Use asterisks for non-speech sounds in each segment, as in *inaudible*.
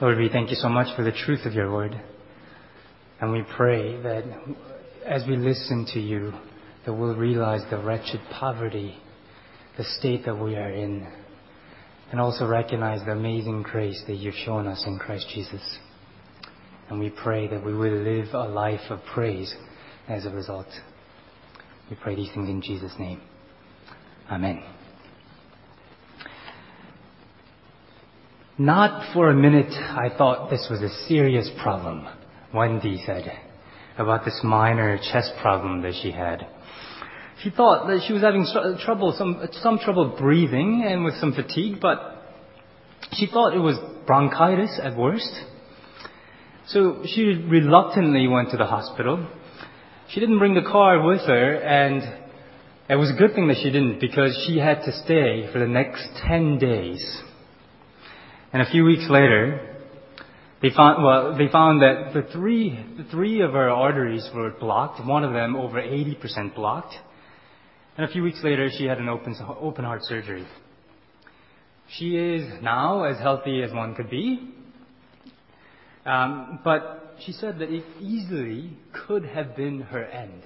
Lord, we thank you so much for the truth of your word. And we pray that as we listen to you, that we'll realize the wretched poverty, the state that we are in, and also recognize the amazing grace that you've shown us in Christ Jesus. And we pray that we will live a life of praise as a result. We pray these things in Jesus' name. Amen. Not for a minute I thought this was a serious problem, Wendy said, about this minor chest problem that she had. She thought that she was having trouble, some, some trouble breathing and with some fatigue, but she thought it was bronchitis at worst. So she reluctantly went to the hospital. She didn't bring the car with her, and it was a good thing that she didn't because she had to stay for the next 10 days. And a few weeks later, they found, well, they found that the three, the three of her arteries were blocked, one of them over 80% blocked. And a few weeks later, she had an open, open heart surgery. She is now as healthy as one could be. Um, but she said that it easily could have been her end.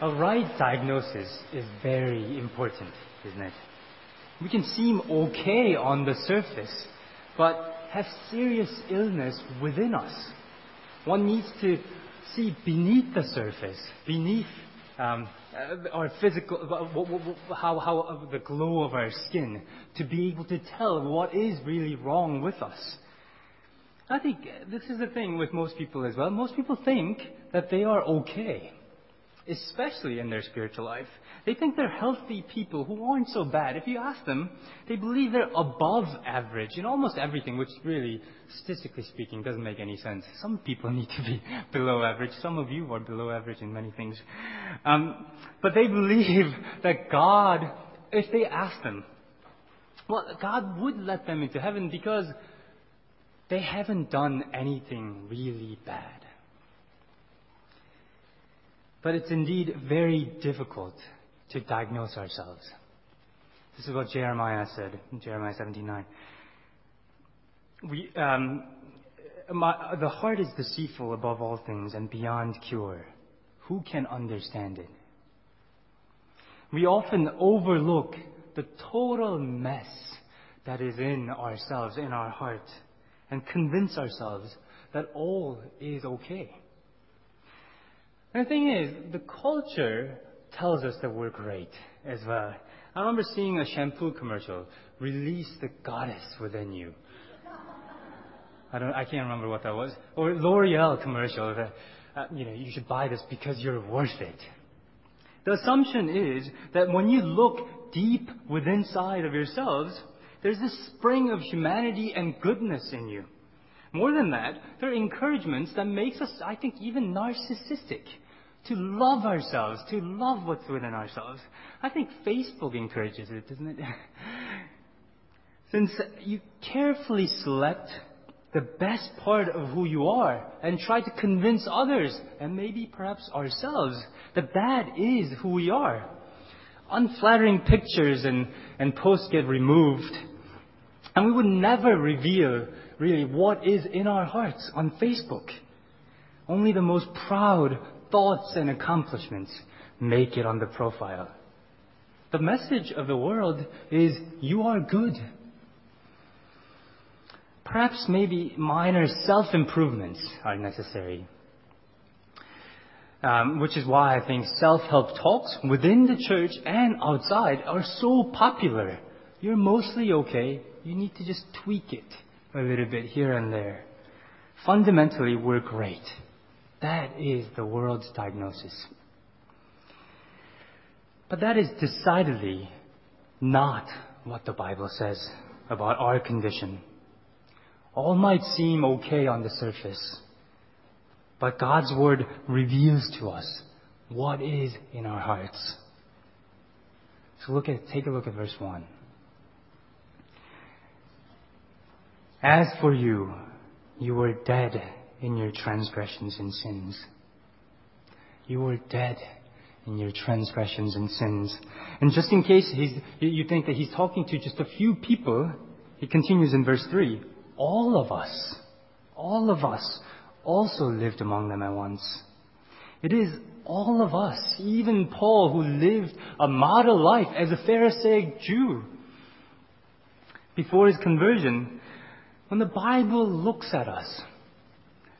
A right diagnosis is very important, isn't it? We can seem okay on the surface, but have serious illness within us. One needs to see beneath the surface, beneath um, uh, our physical, uh, how, how uh, the glow of our skin, to be able to tell what is really wrong with us. I think this is the thing with most people as well. Most people think that they are okay especially in their spiritual life. They think they're healthy people who aren't so bad. If you ask them, they believe they're above average in almost everything, which really, statistically speaking, doesn't make any sense. Some people *laughs* need to be below average. Some of you are below average in many things. Um, but they believe *laughs* that God, if they ask them, well, God would let them into heaven because they haven't done anything really bad. But it's indeed very difficult to diagnose ourselves. This is what Jeremiah said in Jeremiah 79. We, um, my, the heart is deceitful above all things and beyond cure. Who can understand it? We often overlook the total mess that is in ourselves, in our heart, and convince ourselves that all is okay. And the thing is, the culture tells us that we're great as well. I remember seeing a shampoo commercial, release the goddess within you. I don't, I can't remember what that was. Or L'Oreal commercial that, uh, you know, you should buy this because you're worth it. The assumption is that when you look deep within inside of yourselves, there's this spring of humanity and goodness in you. More than that, there are encouragements that makes us, I think, even narcissistic. To love ourselves, to love what's within ourselves. I think Facebook encourages it, doesn't it? *laughs* Since you carefully select the best part of who you are and try to convince others, and maybe perhaps ourselves, that that is who we are. Unflattering pictures and, and posts get removed. And we would never reveal really what is in our hearts on Facebook. Only the most proud thoughts and accomplishments make it on the profile. The message of the world is you are good. Perhaps maybe minor self improvements are necessary. Um, which is why I think self help talks within the church and outside are so popular. You're mostly okay. You need to just tweak it a little bit here and there. Fundamentally, we're great. That is the world's diagnosis. But that is decidedly not what the Bible says about our condition. All might seem okay on the surface, but God's Word reveals to us what is in our hearts. So look at, take a look at verse 1. As for you, you were dead in your transgressions and sins. You were dead in your transgressions and sins. And just in case you think that he's talking to just a few people He continues in verse 3 All of us, all of us also lived among them at once. It is all of us, even Paul, who lived a model life as a Pharisaic Jew before his conversion. When the Bible looks at us,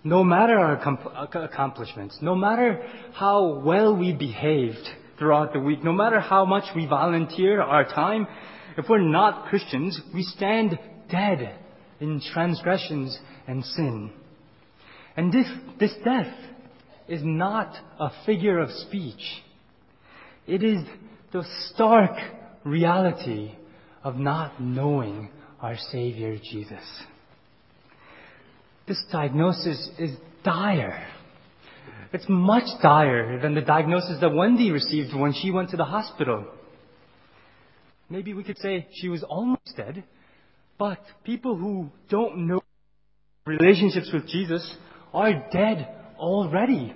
no matter our uh, accomplishments, no matter how well we behaved throughout the week, no matter how much we volunteer our time, if we're not Christians, we stand dead in transgressions and sin. And this, this death is not a figure of speech. It is the stark reality of not knowing our Savior Jesus. This diagnosis is dire. It's much dire than the diagnosis that Wendy received when she went to the hospital. Maybe we could say she was almost dead, but people who don't know relationships with Jesus are dead already.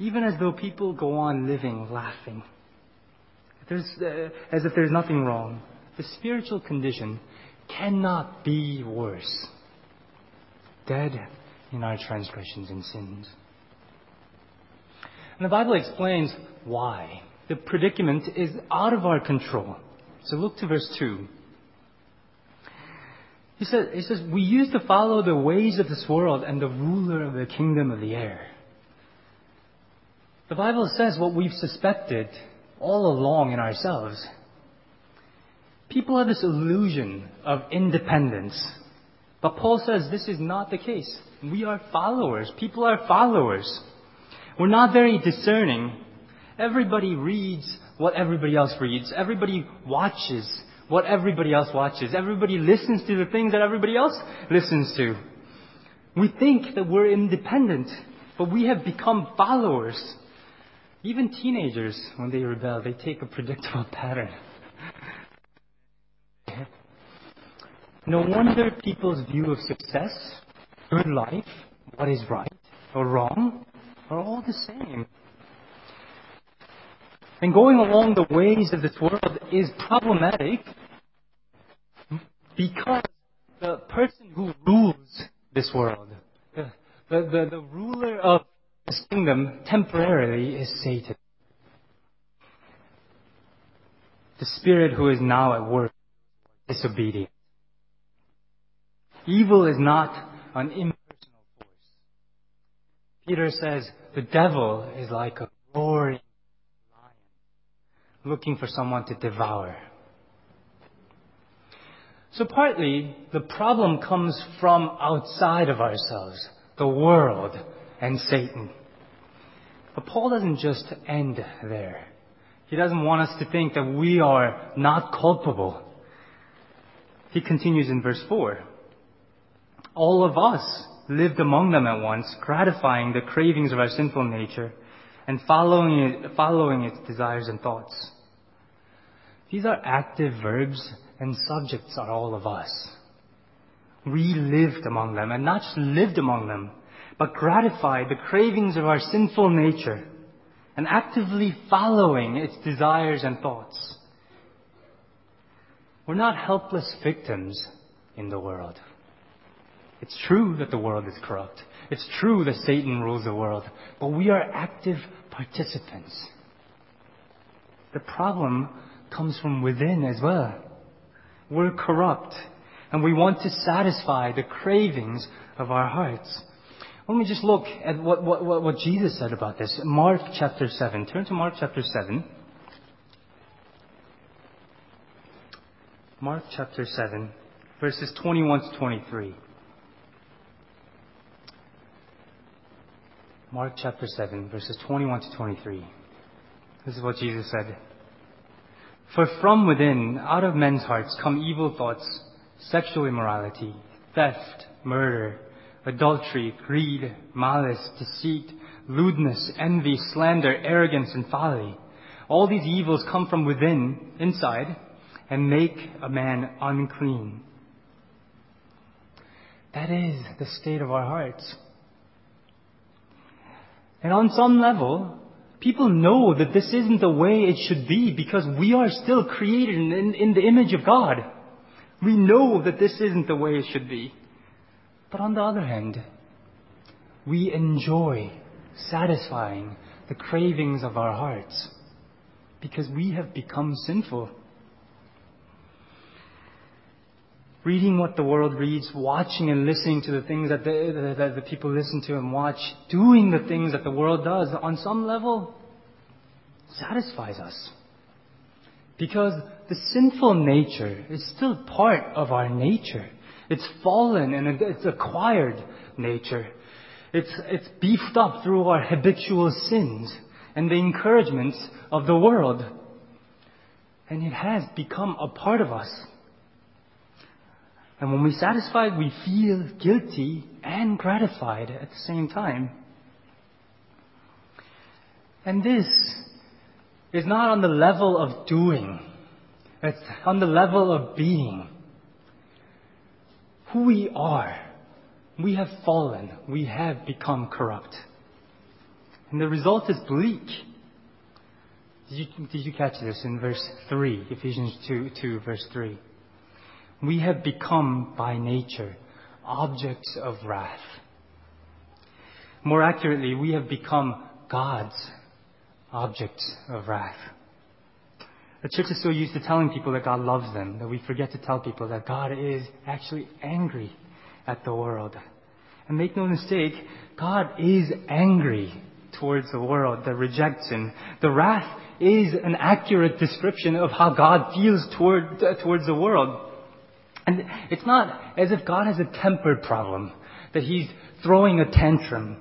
Even as though people go on living laughing. There's, uh, as if there's nothing wrong. The spiritual condition cannot be worse. Dead in our transgressions and sins. And the Bible explains why. The predicament is out of our control. So look to verse 2. He says, he says, We used to follow the ways of this world and the ruler of the kingdom of the air. The Bible says what we've suspected all along in ourselves. People have this illusion of independence. But Paul says this is not the case. We are followers. People are followers. We're not very discerning. Everybody reads what everybody else reads. Everybody watches what everybody else watches. Everybody listens to the things that everybody else listens to. We think that we're independent, but we have become followers. Even teenagers, when they rebel, they take a predictable *laughs* pattern. No wonder people's view of success, good life, what is right or wrong, are all the same. And going along the ways of this world is problematic because the person who rules this world, the, the, the, the ruler of this kingdom temporarily is Satan. The spirit who is now at work, disobedient. Evil is not an impersonal force. Peter says the devil is like a roaring lion looking for someone to devour. So partly the problem comes from outside of ourselves, the world and Satan. But Paul doesn't just end there. He doesn't want us to think that we are not culpable. He continues in verse 4. All of us lived among them at once, gratifying the cravings of our sinful nature and following, it, following its desires and thoughts. These are active verbs and subjects are all of us. We lived among them, and not just lived among them, but gratified the cravings of our sinful nature and actively following its desires and thoughts. We're not helpless victims in the world. It's true that the world is corrupt. It's true that Satan rules the world, but we are active participants. The problem comes from within as well. We're corrupt, and we want to satisfy the cravings of our hearts. Let me just look at what, what, what Jesus said about this. Mark chapter 7. Turn to Mark chapter 7. Mark chapter 7, verses 21 to 23. Mark chapter 7, verses 21 to 23. This is what Jesus said. For from within, out of men's hearts, come evil thoughts, sexual immorality, theft, murder, adultery, greed, malice, deceit, lewdness, envy, slander, arrogance, and folly. All these evils come from within, inside, and make a man unclean. That is the state of our hearts. And on some level, people know that this isn't the way it should be because we are still created in, in, the image of God. We know that this isn't the way it should be. But on the other hand, we enjoy satisfying the cravings of our hearts because we have become sinful. Reading what the world reads, watching and listening to the things that the, the people listen to and watch, doing the things that the world does, on some level, satisfies us. Because the sinful nature is still part of our nature. It's fallen and it's acquired nature. It's, it's beefed up through our habitual sins and the encouragements of the world. And it has become a part of us. And when we satisfy, we feel guilty and gratified at the same time. And this is not on the level of doing. It's on the level of being. Who we are. We have fallen. We have become corrupt. And the result is bleak. Did you, did you catch this in verse 3, Ephesians 2, 2, verse 3? We have become by nature objects of wrath. More accurately, we have become God's objects of wrath. The church is so used to telling people that God loves them that we forget to tell people that God is actually angry at the world. And make no mistake, God is angry towards the world that rejects Him. The wrath is an accurate description of how God feels toward, uh, towards the world. And it's not as if God has a temper problem, that He's throwing a tantrum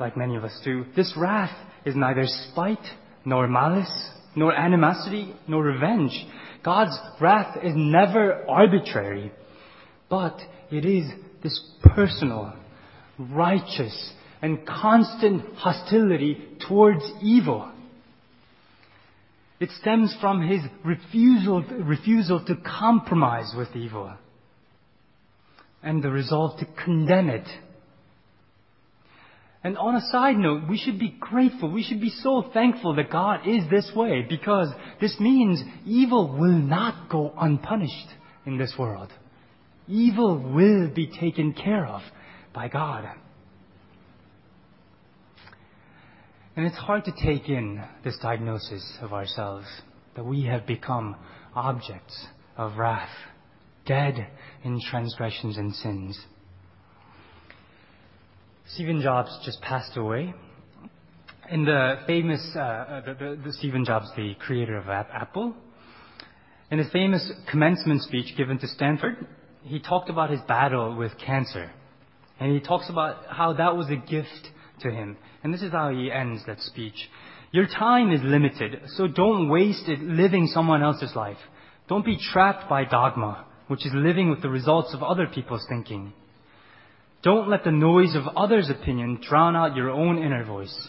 like many of us do. This wrath is neither spite, nor malice, nor animosity, nor revenge. God's wrath is never arbitrary, but it is this personal, righteous, and constant hostility towards evil. It stems from his refusal, refusal to compromise with evil and the resolve to condemn it and on a side note, we should be grateful. We should be so thankful that God is this way because this means evil will not go unpunished in this world. Evil will be taken care of by God. And it's hard to take in this diagnosis of ourselves that we have become objects of wrath, dead in transgressions and sins. Stephen Jobs just passed away. In the famous, uh, uh, the, the, the Stephen Jobs, the creator of Apple, in his famous commencement speech given to Stanford, he talked about his battle with cancer. And he talks about how that was a gift to him. And this is how he ends that speech. Your time is limited, so don't waste it living someone else's life. Don't be trapped by dogma, which is living with the results of other people's thinking. Don't let the noise of others' opinion drown out your own inner voice.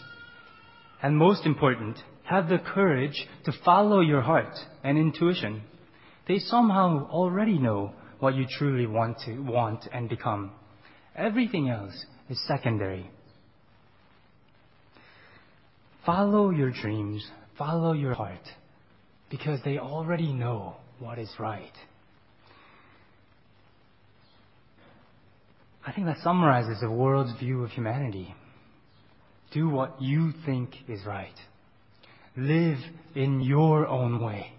And most important, have the courage to follow your heart and intuition. They somehow already know what you truly want to want and become. Everything else is secondary. Follow your dreams, follow your heart, because they already know what is right. I think that summarizes the world's view of humanity. Do what you think is right. Live in your own way.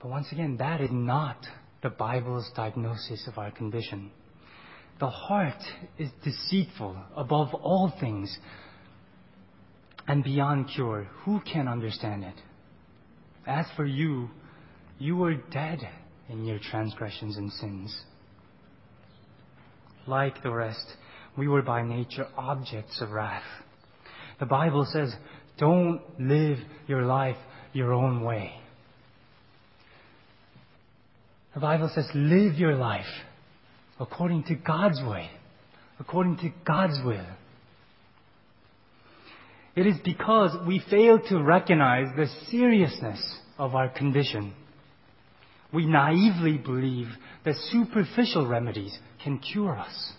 But once again, that is not the Bible's diagnosis of our condition. The heart is deceitful above all things and beyond cure. Who can understand it? As for you, you were dead in your transgressions and sins like the rest, we were by nature objects of wrath. The Bible says, don't live your life your own way. The Bible says, live your life according to God's way, according to God's will. It is because we fail to recognize the seriousness of our condition. We naively believe that superficial remedies can cure us.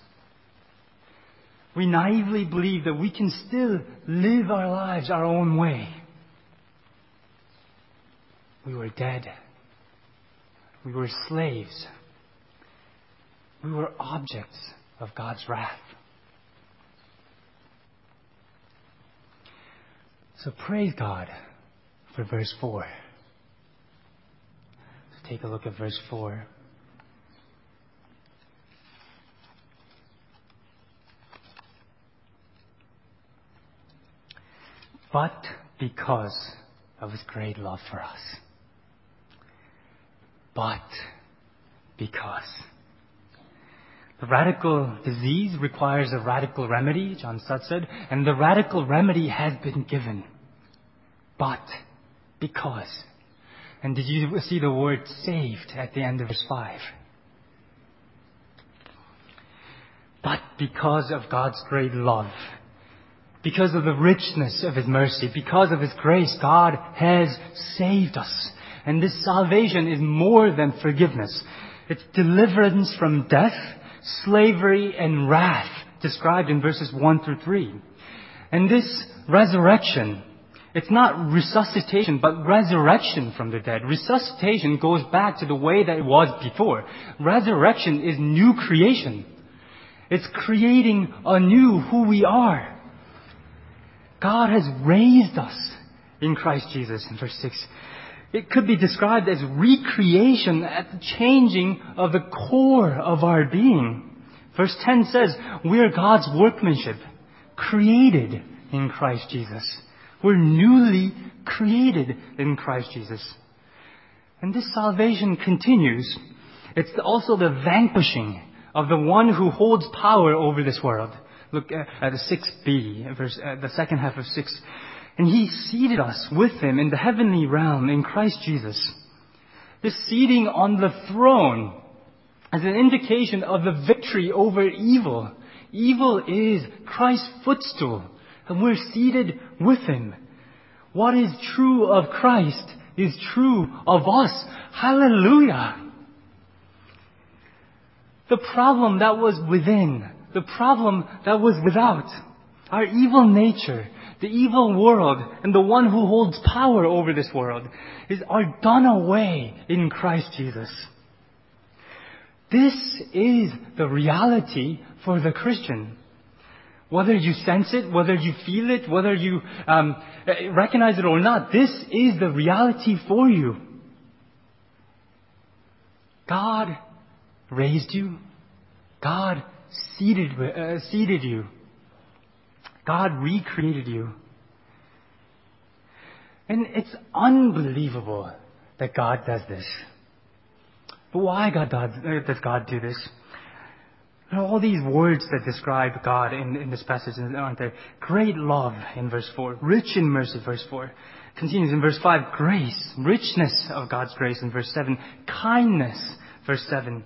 We naively believe that we can still live our lives our own way. We were dead. We were slaves. We were objects of God's wrath. So praise God for verse 4. So take a look at verse 4. But because of his great love for us. But because. The radical disease requires a radical remedy, John Stott said, and the radical remedy has been given. But because. And did you see the word saved at the end of verse 5? But because of God's great love, because of the richness of His mercy, because of His grace, God has saved us. And this salvation is more than forgiveness. It's deliverance from death, slavery, and wrath, described in verses 1 through 3. And this resurrection, it's not resuscitation, but resurrection from the dead. Resuscitation goes back to the way that it was before. Resurrection is new creation. It's creating anew who we are. God has raised us in Christ Jesus in verse 6. It could be described as recreation at the changing of the core of our being. Verse 10 says, we are God's workmanship, created in Christ Jesus. We're newly created in Christ Jesus. And this salvation continues. It's also the vanquishing of the one who holds power over this world. Look at, at 6b, verse, uh, the second half of 6. And he seated us with him in the heavenly realm in Christ Jesus. This seating on the throne as an indication of the victory over evil. Evil is Christ's footstool, and we're seated with him. What is true of Christ is true of us. Hallelujah! The problem that was within the problem that was without. Our evil nature, the evil world, and the one who holds power over this world is, are done away in Christ Jesus. This is the reality for the Christian. Whether you sense it, whether you feel it, whether you um, recognize it or not, this is the reality for you. God raised you. God seated, uh, seated you. God recreated you. And it's unbelievable that God does this. But why God does, uh, does God do this? All these words that describe God in, in this passage, aren't there? Great love in verse 4, rich in mercy, verse 4. Continues in verse 5, grace, richness of God's grace in verse 7, kindness, verse 7.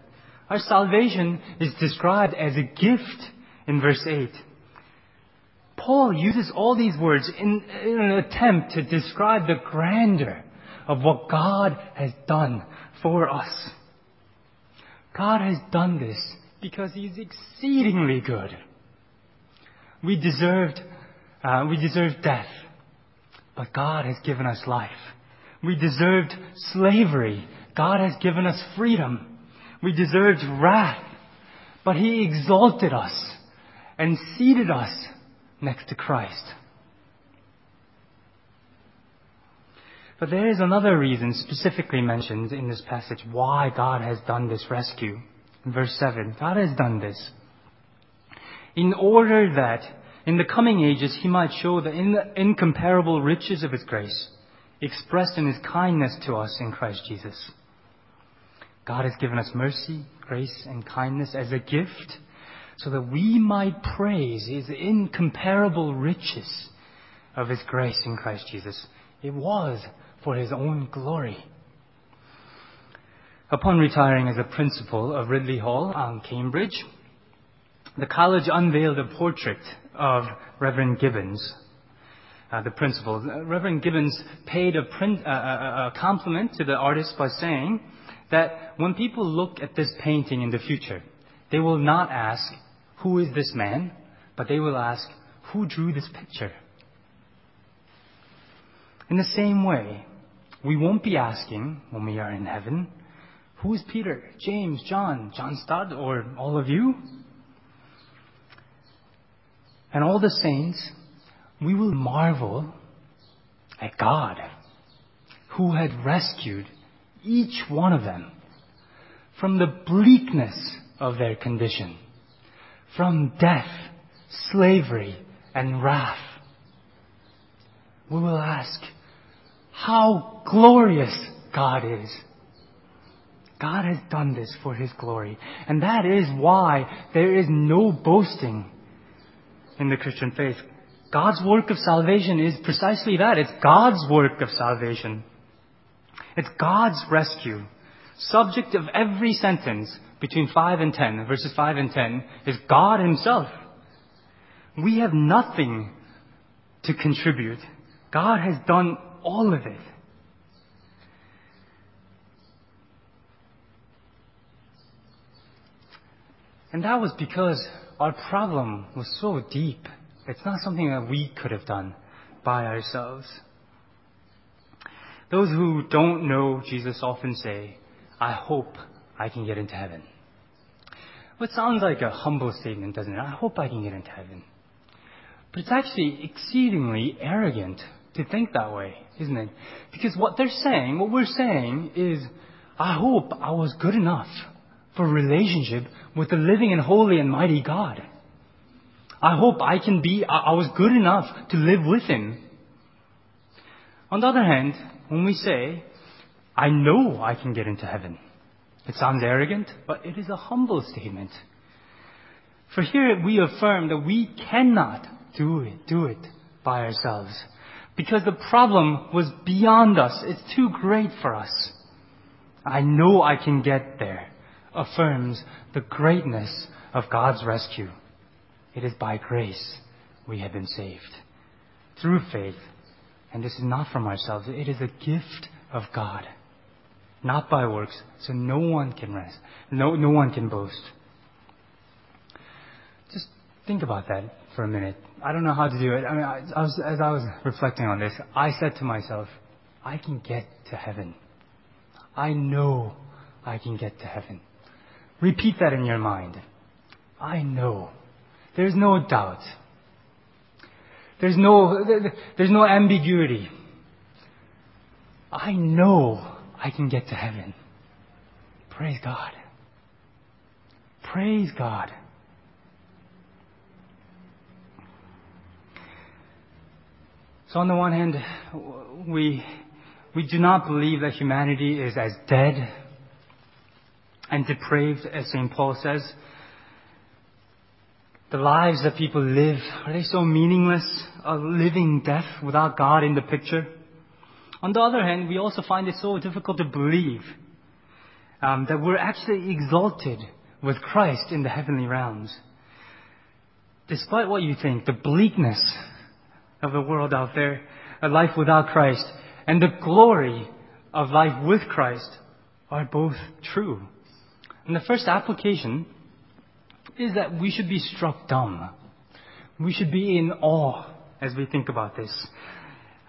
Our salvation is described as a gift in verse 8. Paul uses all these words in, in, an attempt to describe the grandeur of what God has done for us. God has done this because He's exceedingly good. We deserved, uh, we deserved death, but God has given us life. We deserved slavery. God has given us freedom. We deserved wrath, but He exalted us and seated us next to Christ. But there is another reason specifically mentioned in this passage why God has done this rescue. Verse 7, God has done this in order that in the coming ages he might show the incomparable riches of his grace expressed in his kindness to us in Christ Jesus. God has given us mercy, grace, and kindness as a gift so that we might praise His incomparable riches of His grace in Christ Jesus. It was for His own glory. Upon retiring as a principal of Ridley Hall, um, Cambridge, the college unveiled a portrait of Reverend Gibbons, uh, the principal. Reverend Gibbons paid a, print, uh, a, a compliment to the artist by saying, that when people look at this painting in the future, they will not ask, who is this man? But they will ask, who drew this picture? In the same way, we won't be asking when we are in heaven, Who is Peter, James, John, John Stott, or all of you? And all the saints, we will marvel at God, who had rescued each one of them from the bleakness of their condition, from death, slavery, and wrath. We will ask, how glorious God is. God has done this for His glory. And that is why there is no boasting in the Christian faith. God's work of salvation is precisely that. It's God's work of salvation. It's God's rescue. Subject of every sentence between 5 and 10, verses 5 and 10, is God Himself. We have nothing to contribute. God has done all of it. And that was because our problem was so deep. It's not something that we could have done by ourselves. Those who don't know Jesus often say, I hope I can get into heaven. It sounds like a humble statement, doesn't it? I hope I can get into heaven. But it's actually exceedingly arrogant to think that way, isn't it? Because what they're saying, what we're saying is, I hope I was good enough for relationship with the living and holy and mighty God. I hope I can be, I was good enough to live with Him. On the other hand, when we say, I know I can get into heaven, it sounds arrogant, but it is a humble statement. For here we affirm that we cannot do it, do it by ourselves. Because the problem was beyond us. It's too great for us. I know I can get there affirms the greatness of God's rescue. It is by grace we have been saved. Through faith. And this is not from ourselves. It is a gift of God. Not by works. So no one can rest. No, no one can boast. Just think about that for a minute. I don't know how to do it. I mean, I, I was, as I was reflecting on this, I said to myself, I can get to heaven. I know I can get to heaven. Repeat that in your mind. I know. There's no doubt. There's no, there's no ambiguity. I know I can get to heaven. Praise God. Praise God. So on the one hand, we, we do not believe that humanity is as dead and depraved as St. Paul says. The lives that people live, are they so meaningless? A living death without God in the picture? On the other hand, we also find it so difficult to believe um, that we're actually exalted with Christ in the heavenly realms. Despite what you think, the bleakness of the world out there, a life without Christ, and the glory of life with Christ are both true. And the first application is that we should be struck dumb. We should be in awe as we think about this.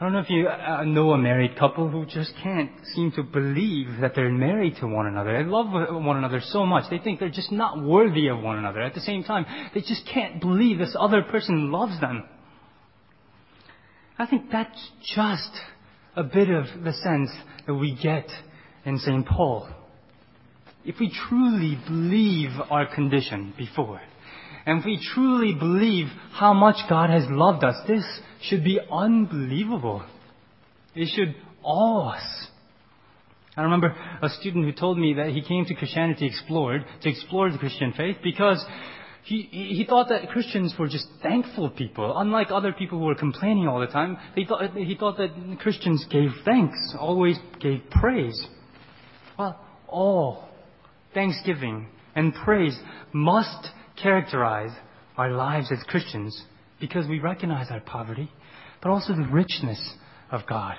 I don't know if you uh, know a married couple who just can't seem to believe that they're married to one another. They love one another so much. They think they're just not worthy of one another. At the same time, they just can't believe this other person loves them. I think that's just a bit of the sense that we get in St. Paul. If we truly believe our condition before, and we truly believe how much God has loved us, this should be unbelievable. It should awe us. I remember a student who told me that he came to Christianity explored, to explore the Christian faith because he, he thought that Christians were just thankful people. Unlike other people who were complaining all the time, he thought, he thought that Christians gave thanks, always gave praise. Well, all thanksgiving and praise must characterize our lives as Christians because we recognize our poverty, but also the richness of God.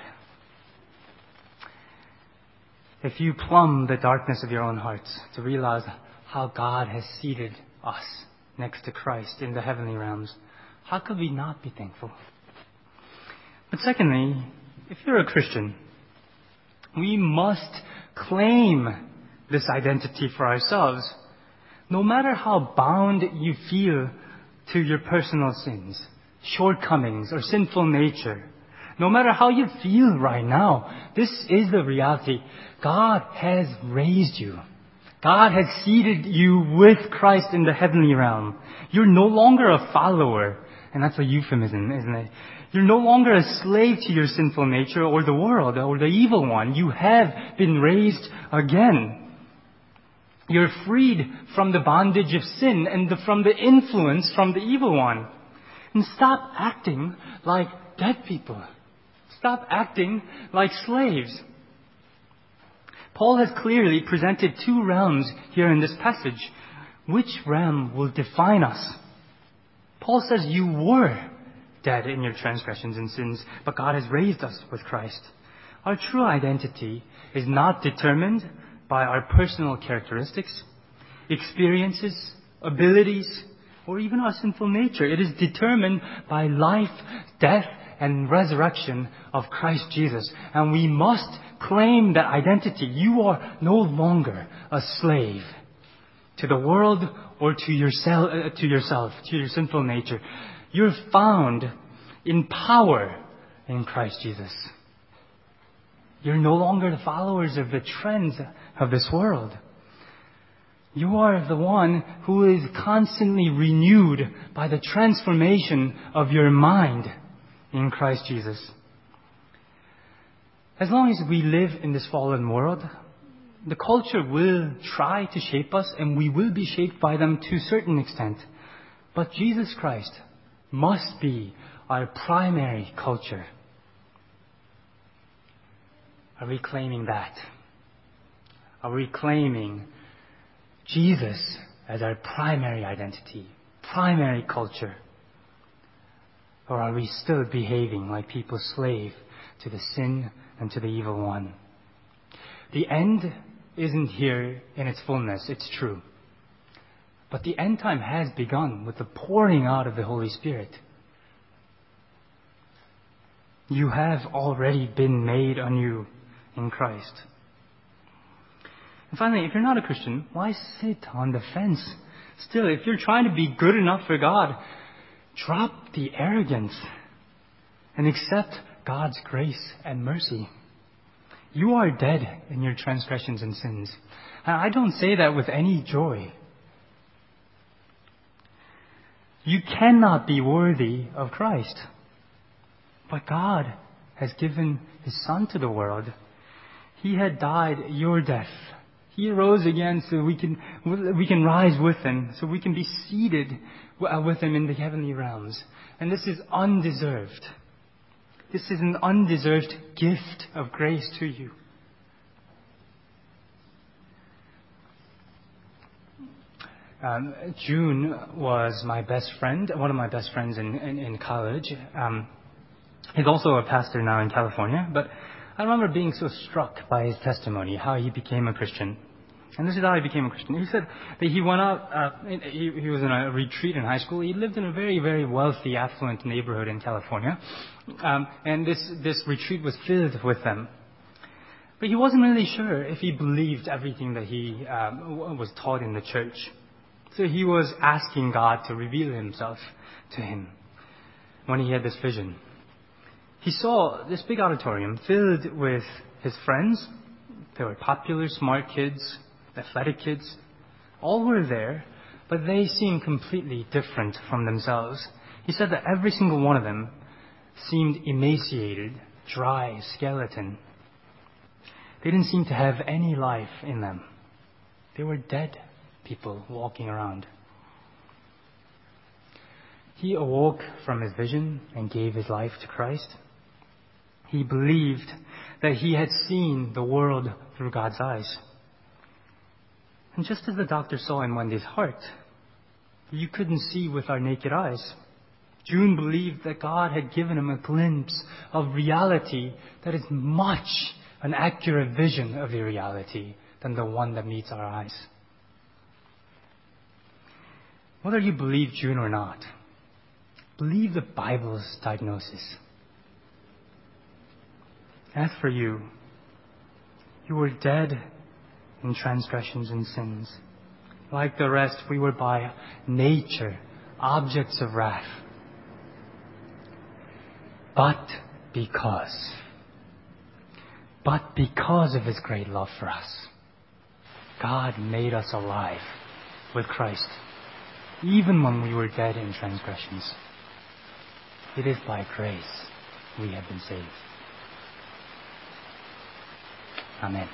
If you plumb the darkness of your own hearts to realize how God has seated us next to Christ in the heavenly realms, how could we not be thankful? But secondly, if you're a Christian, we must claim this identity for ourselves, no matter how bound you feel to your personal sins, shortcomings, or sinful nature, no matter how you feel right now, this is the reality. God has raised you. God has seated you with Christ in the heavenly realm. You're no longer a follower. And that's a euphemism, isn't it? You're no longer a slave to your sinful nature or the world or the evil one. You have been raised again. You're freed from the bondage of sin and the, from the influence from the evil one. And stop acting like dead people. Stop acting like slaves. Paul has clearly presented two realms here in this passage. Which realm will define us? Paul says you were dead in your transgressions and sins, but God has raised us with Christ. Our true identity is not determined by our personal characteristics, experiences, abilities, or even our sinful nature. It is determined by life, death, and resurrection of Christ Jesus. And we must claim that identity. You are no longer a slave to the world or to yourself, uh, to yourself, to your sinful nature. You're found in power in Christ Jesus. You're no longer the followers of the trends of this world. You are the one who is constantly renewed by the transformation of your mind in Christ Jesus. As long as we live in this fallen world, the culture will try to shape us and we will be shaped by them to a certain extent. But Jesus Christ must be our primary culture. Are we claiming that? Are we claiming Jesus as our primary identity, primary culture? Or are we still behaving like people slave to the sin and to the evil one? The end isn't here in its fullness, it's true. But the end time has begun with the pouring out of the Holy Spirit. You have already been made anew in Christ. And finally, if you're not a Christian, why sit on the fence? Still, if you're trying to be good enough for God, drop the arrogance and accept God's grace and mercy. You are dead in your transgressions and sins. And I don't say that with any joy. You cannot be worthy of Christ. But God has given His Son to the world. He had died your death he rose again so we can, we can rise with him, so we can be seated uh, with him in the heavenly realms. And this is undeserved. This is an undeserved gift of grace to you. Um, June was my best friend, one of my best friends in, in, in college. Um, he's also a pastor now in California, but I remember being so struck by his testimony, how he became a Christian. And this is how he became a Christian. He said that he went out, uh, he, he was in a retreat in high school. He lived in a very, very wealthy, affluent neighborhood in California. Um, and this, this retreat was filled with them. But he wasn't really sure if he believed everything that he um, was taught in the church. So he was asking God to reveal himself to him when he had this vision. He saw this big auditorium filled with his friends. They were popular, smart kids athletic kids, all were there, but they seemed completely different from themselves. He said that every single one of them seemed emaciated, dry, skeleton. They didn't seem to have any life in them. They were dead people walking around. He awoke from his vision and gave his life to Christ. He believed that he had seen the world through God's eyes. And just as the doctor saw in Wendy's heart, you couldn't see with our naked eyes. June believed that God had given him a glimpse of reality that is much an accurate vision of the reality than the one that meets our eyes. Whether you believe June or not, believe the Bible's diagnosis. As for you, you were dead in transgressions and sins. Like the rest, we were by nature objects of wrath. But because, but because of His great love for us, God made us alive with Christ, even when we were dead in transgressions. It is by grace we have been saved. Amen.